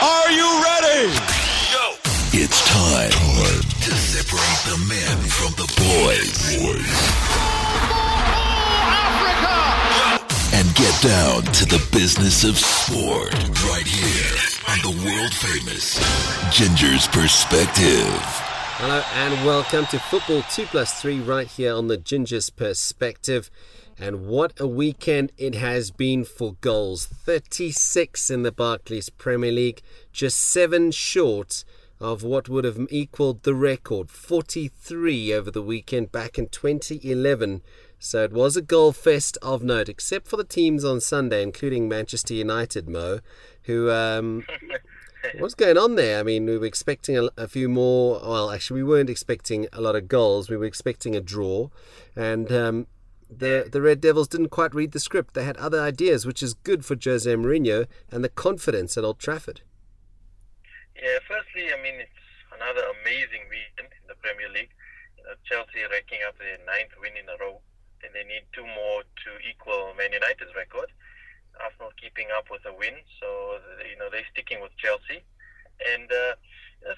Are you ready? Go! It's time, to separate the men from the boys. And get down to the business of sport right here on the world famous Ginger's Perspective. Hello and welcome to Football 2 Plus 3 right here on the Ginger's Perspective. And what a weekend it has been for goals 36 in the Barclays Premier League, just seven short of what would have equaled the record 43 over the weekend back in 2011. So it was a goal fest of note, except for the teams on Sunday, including Manchester United, Mo, who. Um, What's going on there? I mean, we were expecting a, a, few more. Well, actually, we weren't expecting a lot of goals. We were expecting a draw, and um, the the Red Devils didn't quite read the script. They had other ideas, which is good for Jose Mourinho and the confidence at Old Trafford. Yeah, firstly, I mean it's another amazing weekend in the Premier League. You know, Chelsea racking up their ninth win in a row, and they need two more to equal Man United's record. Arsenal keeping up with a win, so you know they're sticking with Chelsea. And uh,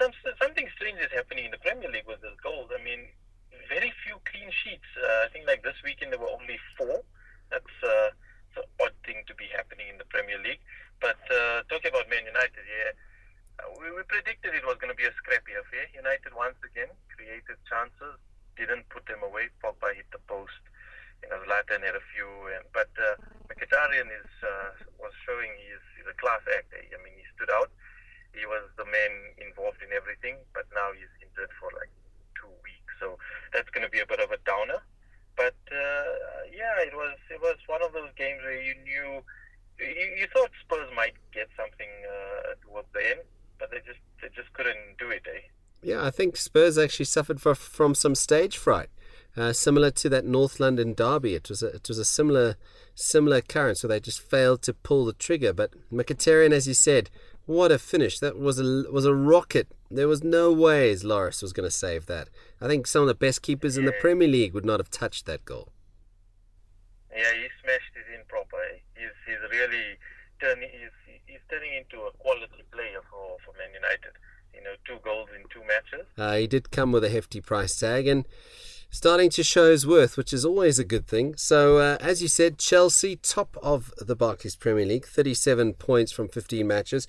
some, something strange is happening in the Premier League with this goals. I mean, very few clean sheets. Uh, I think like this weekend there were only four. That's uh, an odd thing to be happening in the Premier League. But uh, talking about Man United, yeah, uh, we, we predicted it was going to be a scrappy affair. United once again created chances, didn't put them away. Pogba hit the post. You know, Zlatan had a few, and, but uh, Mkhitaryan is uh, was showing he's, he's a class act. I mean, he stood out. He was the man involved in everything, but now he's injured for like that's going to be a bit of a downer. But uh, yeah, it was it was one of those games where you knew you, you thought Spurs might get something uh, towards the end, but they just they just couldn't do it. Eh? Yeah, I think Spurs actually suffered for, from some stage fright. Uh, similar to that North London derby, it was a, it was a similar similar occurrence where they just failed to pull the trigger. But Mkhitaryan, as you said, what a finish! That was a was a rocket. There was no ways Loris was going to save that. I think some of the best keepers in the Premier League would not have touched that goal. Yeah, he smashed it in proper. He's he's really turning he's, he's turning into a quality player for, for Man United. You know, two goals in two matches. Uh, he did come with a hefty price tag and starting to show his worth, which is always a good thing. So, uh, as you said, Chelsea, top of the Barclays Premier League, 37 points from 15 matches.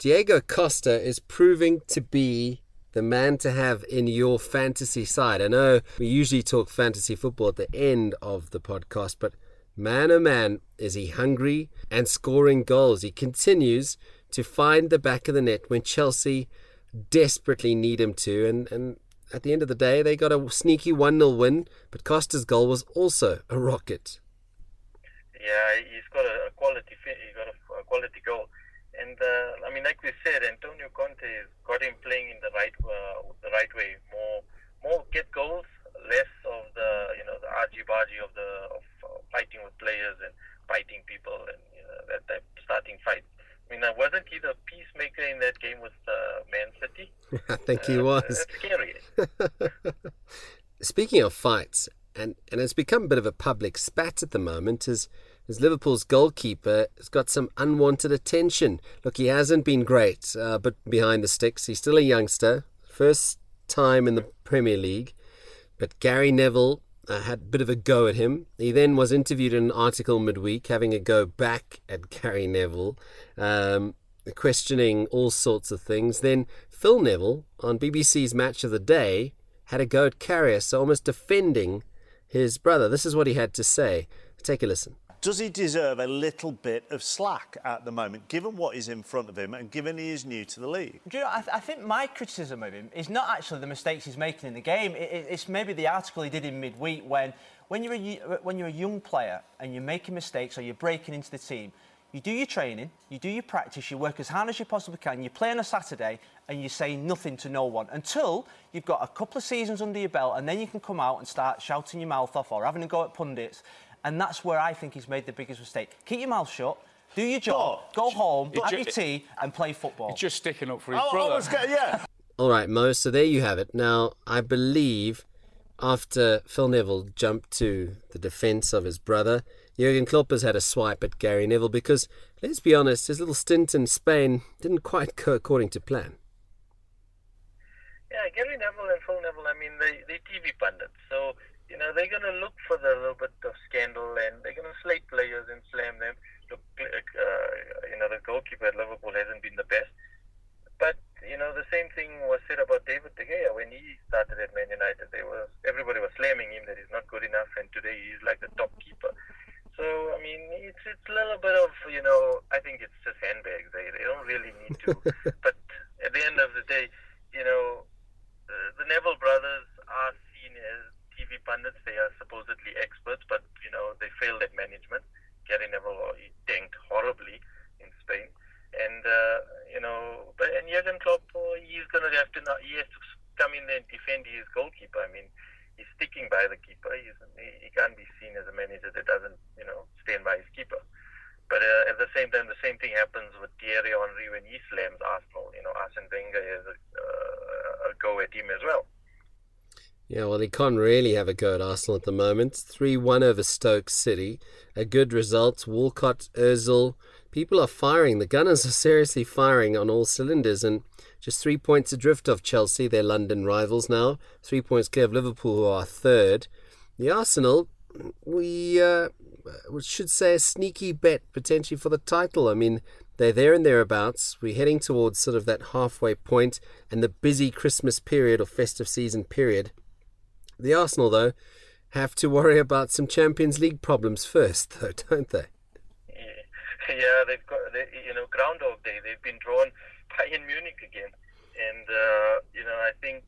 Diego Costa is proving to be the man to have in your fantasy side. I know we usually talk fantasy football at the end of the podcast, but man oh man, is he hungry and scoring goals. He continues to find the back of the net when Chelsea desperately need him to. And, and at the end of the day, they got a sneaky 1 0 win, but Costa's goal was also a rocket. Yeah, he's got a quality, he's got a quality goal. And uh, I mean, like we said, Antonio Conte has got him playing in the right uh, the right way. More more get goals, less of the you know the argy bargy of the of uh, fighting with players and biting people and you know, that type starting fight. I mean, I wasn't he the peacemaker in that game with uh, Man City? I think he uh, was. That's scary. Speaking of fights, and and it's become a bit of a public spat at the moment, is Liverpool's goalkeeper has got some unwanted attention. Look, he hasn't been great, uh, but behind the sticks, he's still a youngster, first time in the Premier League. But Gary Neville uh, had a bit of a go at him. He then was interviewed in an article midweek, having a go back at Gary Neville, um, questioning all sorts of things. Then Phil Neville on BBC's Match of the Day had a go at Karius, almost defending his brother. This is what he had to say. Take a listen does he deserve a little bit of slack at the moment, given what is in front of him and given he is new to the league? Do you know, I, th- I think my criticism of him is not actually the mistakes he's making in the game. It, it, it's maybe the article he did in midweek when, when you're, a, when you're a young player and you're making mistakes or you're breaking into the team, you do your training, you do your practice, you work as hard as you possibly can, you play on a Saturday and you say nothing to no one until you've got a couple of seasons under your belt and then you can come out and start shouting your mouth off or having a go at pundits and that's where I think he's made the biggest mistake. Keep your mouth shut. Do your job, but, go home, have ju- your tea, and play football. He's just sticking up for his oh, brother. Getting, yeah. All right, Mo. So there you have it. Now, I believe after Phil Neville jumped to the defence of his brother, Jurgen Klopp has had a swipe at Gary Neville because, let's be honest, his little stint in Spain didn't quite go according to plan. Yeah, Gary Neville and Phil Neville, I mean, they, they're TV pundits. So, you know, they're going to look for the little bit of scandal and they're going to slate players and slam them. Look, uh, you know, the goalkeeper at Liverpool hasn't been the best. But, you know, the same thing was said about David De Gea when he started at Man United. They was Everybody was slamming him that he's not good enough and today he's like the top keeper. So, I mean, it's, it's a little bit of, you know, I think it's just handbags. They, they don't really need to. but at the end of the day, you know, the Neville brothers are seen as TV pundits. They are supposedly experts, but you know they failed at management. Gary Neville he tanked horribly in Spain, and uh, you know, but and Jurgen Klopp uh, he's gonna have to now he has to come in and defend his goalkeeper. I mean, he's sticking by the keeper. He's, he can't be seen as a manager that doesn't you know stand by his keeper. But uh, at the same time, the same thing happens with Thierry Henry when he slams Arsenal. You know, Arsene Wenger has a, uh, a go at him as well. Yeah, well, he can't really have a go at Arsenal at the moment. 3 1 over Stoke City. A good result. Walcott, Ozil. People are firing. The Gunners are seriously firing on all cylinders. And just three points adrift of Chelsea, their London rivals now. Three points clear of Liverpool, who are third. The Arsenal, we uh, should say a sneaky bet potentially for the title. I mean, they're there and thereabouts. We're heading towards sort of that halfway point and the busy Christmas period or festive season period. The Arsenal, though, have to worry about some Champions League problems first, though, don't they? Yeah, they've got, they, you know, Groundhog Day. They've been drawn Bayern Munich again. And, uh, you know, I think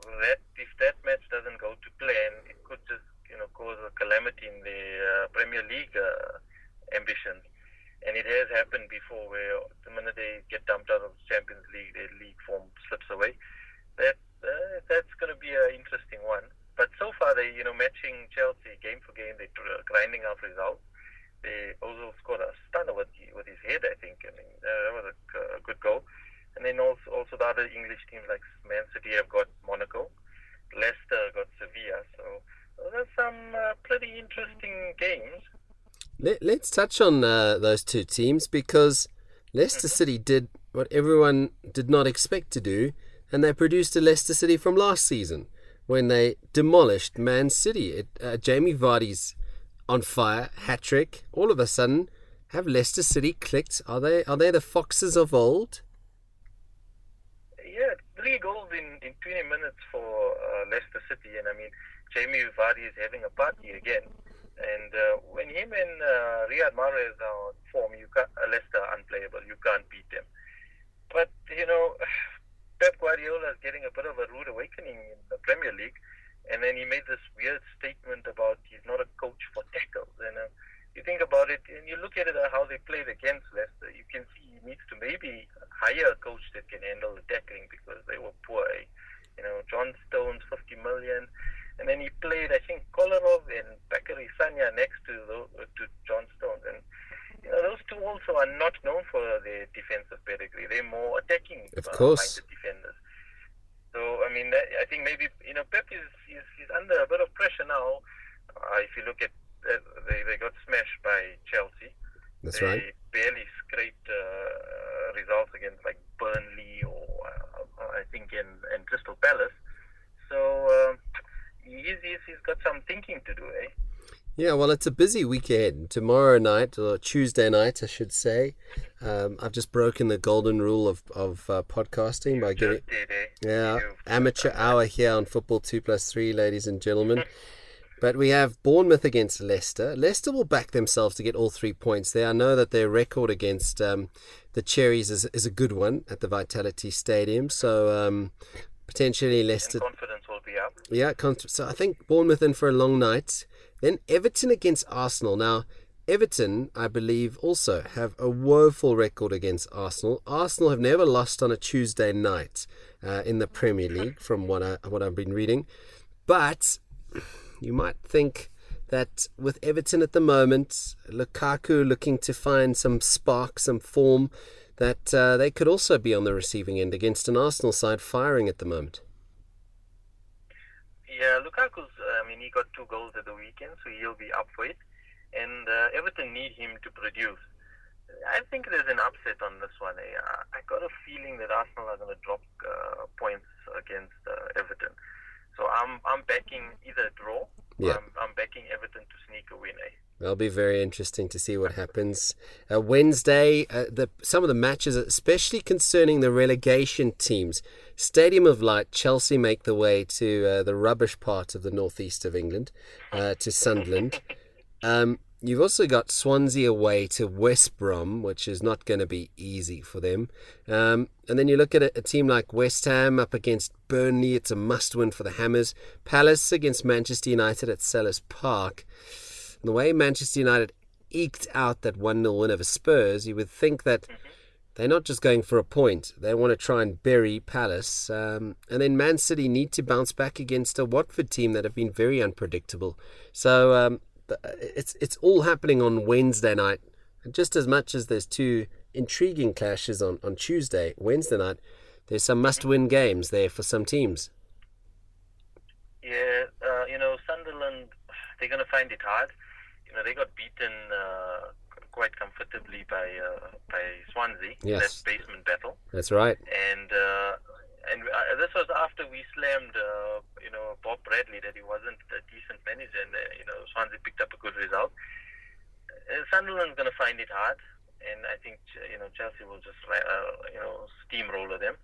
that if that match doesn't go to plan, it could just you know cause a calamity in the uh, Premier League uh, ambitions. And it has happened before, where the minute they get dumped out of the Champions League, their league form slips away. That uh, that's going to be an interesting one. But so far, they you know matching Chelsea game for game, they're out. They also scored a stunner with with his head. I think. I mean, uh, that was a, a good goal. And then also also the other English teams like Man City have got Monaco, Leicester got Sevilla. So there's some uh, pretty interesting games. Let, us touch on uh, those two teams because Leicester mm-hmm. City did what everyone did not expect to do, and they produced a Leicester City from last season when they demolished Man City. It, uh, Jamie Vardy's on fire, hat trick. All of a sudden, have Leicester City clicked? Are they are they the foxes of old? Yeah, three goals in, in 20 minutes for uh, Leicester City, and I mean Jamie Vardy is having a party again. And uh, when him and uh, Riyad Mahrez are on form, you can't, uh, Leicester unplayable. You can't beat them. But you know, Pep Guardiola is getting a bit of a rude awakening in the Premier League, and then he made this weird statement about he's not a coach for tackles. And uh, you think about it, and you look at it uh, how they played against Leicester, you can see he needs to maybe hire a coach that can handle the tackling because they were poor. Eh? You know, John Stones, 50 million. And then he played, I think, Kolarov and Bacary Sagna next to the, to John Stones. And you know, those two also are not known for their defensive pedigree. They're more attacking of course. Uh, defenders. So I mean, I think maybe you know Pep is, is, is under a bit of pressure now. Uh, if you look at uh, they they got smashed by Chelsea. That's they right. barely scraped uh, results against like Burnley or uh, I think in, in Crystal Palace. So. Um, he's, he's, he's got some thinking to do, eh? Yeah, well, it's a busy weekend. Tomorrow night, or Tuesday night, I should say. Um, I've just broken the golden rule of, of uh, podcasting by giving. Eh? Yeah, amateur hour here on Football 2 plus 3, ladies and gentlemen. but we have Bournemouth against Leicester. Leicester will back themselves to get all three points there. I know that their record against um, the Cherries is, is a good one at the Vitality Stadium. So um, potentially Leicester. And confidence will be up. Yeah, so I think Bournemouth in for a long night. Then Everton against Arsenal. Now, Everton, I believe, also have a woeful record against Arsenal. Arsenal have never lost on a Tuesday night uh, in the Premier League, from what I what I've been reading. But you might think that with Everton at the moment, Lukaku looking to find some spark, some form that uh, they could also be on the receiving end against an Arsenal side firing at the moment. Yeah, Lukaku's. Uh, I mean, he got two goals at the weekend, so he'll be up for it. and uh, Everton need him to produce. I think there's an upset on this one. Eh? I got a feeling that Arsenal are going to drop uh, points against uh, Everton. So I'm I'm backing either draw. Yeah. I'm, I'm backing Everton to sneak a win. Eh? That'll be very interesting to see what happens. Uh, Wednesday, uh, the some of the matches, especially concerning the relegation teams. Stadium of Light, Chelsea make the way to uh, the rubbish part of the northeast of England, uh, to Sunderland. Um, You've also got Swansea away to West Brom, which is not going to be easy for them. Um, and then you look at a, a, team like West Ham up against Burnley. It's a must win for the Hammers. Palace against Manchester United at Selhurst Park. And the way Manchester United eked out that 1 0 win over Spurs, you would think that they're not just going for a point. They want to try and bury Palace. Um, and then Man City need to bounce back against a Watford team that have been very unpredictable. So. Um, it's it's all happening on Wednesday night. Just as much as there's two intriguing clashes on, on Tuesday, Wednesday night, there's some must-win games there for some teams. Yeah, uh, you know, Sunderland, they're going to find it hard. You know, they got beaten uh, quite comfortably by uh, by Swansea yes. that basement battle. That's right. And uh, and uh, this was after we slammed, uh, you know, Bob Bradley that he wasn't a decent manager, and uh, you know, Swansea picked up a good result. Uh, Sunderland's going to find it hard, and I think you know Chelsea will just uh, you know steamroller them.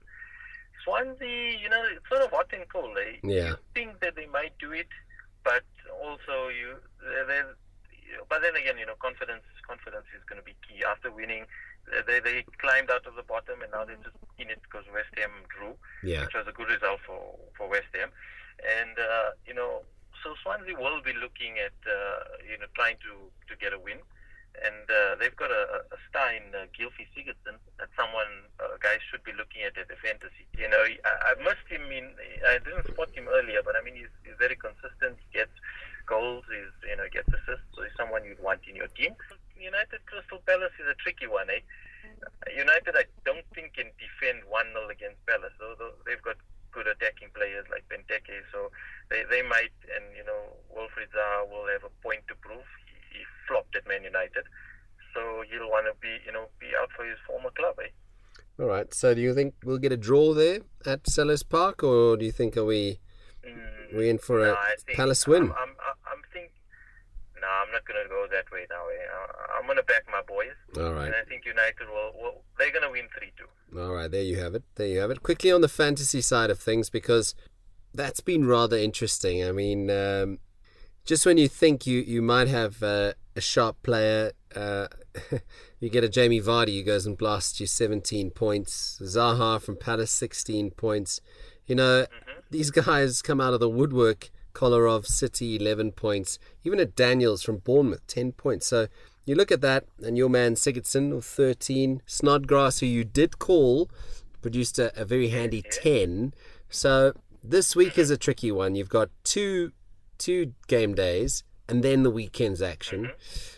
Swansea, you know, it's sort of hot and cold. They yeah. You think that they might do it, but also you, they're, but then again, you know, confidence confidence is going to be key. After winning they they climbed out of the bottom and now they're just in it because West Ham drew, yeah. which was a good result for for West Ham. And uh, you know, so Swansea will be looking at uh, you know trying to to get a win. And uh, they've got a, a star in uh, Gylfi Sigurdsson that someone uh, guys should be looking at at the fantasy. You know, I, I missed him in. I didn't spot him earlier, but I mean he's, he's very consistent. He gets goals. He's you know gets assists. So he's someone you'd want in your team. United Crystal Palace is a tricky one, eh? United, I don't think can defend one 0 against Palace. So they've got good attacking players like Benteke, so they, they might, and you know, Wilfried Zaha will have a point to prove. Flopped at Man United, so he'll want to be, you know, be out for his former club, eh? All right. So do you think we'll get a draw there at Selhurst Park, or do you think are we mm, we in for no, a Palace win? I'm, I'm, I'm think no, I'm not going to go that way now. Eh? I'm going to back my boys. All right. And I think United will, will they're going to win 3 2. All right, there you have it. There you have it. Quickly on the fantasy side of things, because that's been rather interesting. I mean, um, just when you think you, you might have uh, a sharp player, uh, you get a Jamie Vardy who goes and blasts you 17 points. Zaha from Palace, 16 points. You know, mm-hmm. these guys come out of the woodwork Kolarov City, 11 points. Even at Daniels from Bournemouth, 10 points. So you look at that, and your man Sigurdsson, 13. Snodgrass, who you did call, produced a, a very handy 10. So this week is a tricky one. You've got two two game days and then the weekend's action. Mm-hmm.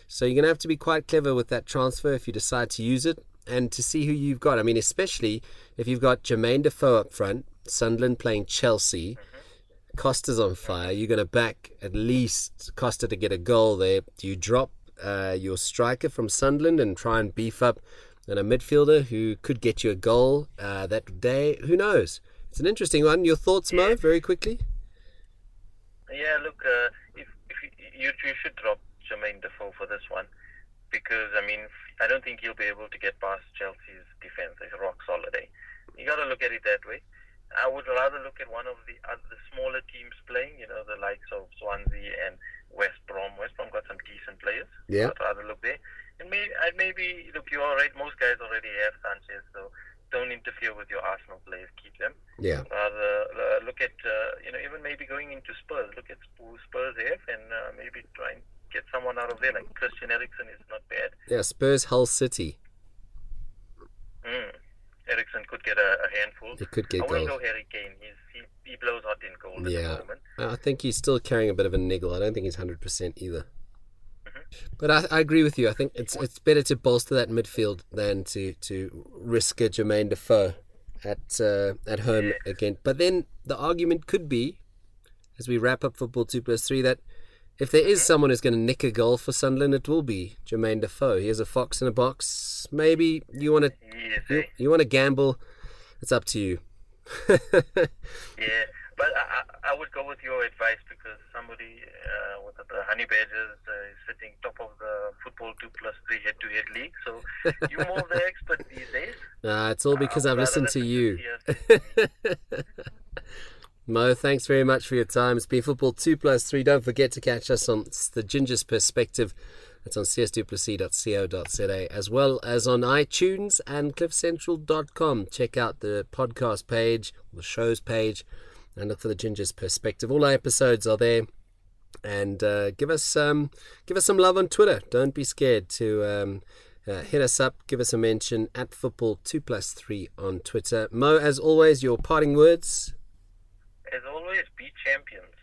So you're going to have to be quite clever with that transfer if you decide to use it and to see who you've got. I mean, especially if you've got Jermaine Defoe up front, Sunderland playing Chelsea. Mm-hmm. Costa's on fire. You're going to back at least Costa to get a goal there. Do you drop uh, your striker from Sunderland and try and beef up and a midfielder who could get you a goal uh, that day? Who knows? It's an interesting one. Your thoughts, Mo, very quickly? Yeah, look, uh, if, if you, you should drop Jermaine Defoe for this one because, I mean, I don't think he'll be able to get past Chelsea's defence. It's rock solid. Eh? You got to look at it that way. I would rather look at one of the other smaller teams playing, you know, the likes of Swansea and West Brom. West Brom got some decent players. Yeah. I'd rather look there. And maybe, I'd maybe look, you're all right. Most guys already have Sanchez, so don't interfere with your Arsenal players. Keep them. Yeah. Rather uh, look at, uh, you know, even maybe going into Spurs. Look at who Spurs have and uh, maybe try and get someone out of there. Like Christian Eriksen is not bad. Yeah, Spurs, Hull City. Mm. Eriksen could get a, a handful. He could get I goals. I go Harry Kane. He's, he, he blows hot in goal yeah. at the moment. I think he's still carrying a bit of a niggle. I don't think he's 100% either. Mm-hmm. But I, I, agree with you. I think it's it's better to bolster that midfield than to, to risk a Jermaine Defoe at uh, at home yeah. again. But then the argument could be, as we wrap up football two plus three, that if there is someone who's going to nick a goal for Sunderland, it will be Jermaine Defoe. He is a fox in a box. Maybe you want to you, you want to gamble. It's up to you. Yeah, but I, I would go with your advice because somebody uh, with the Honey Badgers uh, is sitting top of the football two plus three head to head league. So you're more the expert these days. Nah, it's all because I I've listened to you. Mo, thanks very much for your time. It's been Football 2 plus 3. Don't forget to catch us on The Ginger's Perspective. It's on csduplessis.co.za as well as on iTunes and cliffcentral.com. Check out the podcast page, the shows page, and look for The Ginger's Perspective. All our episodes are there. And uh, give us um, give us some love on Twitter. Don't be scared to um, uh, hit us up. Give us a mention at football two plus three on Twitter. Mo, as always, your parting words. As always, be champions.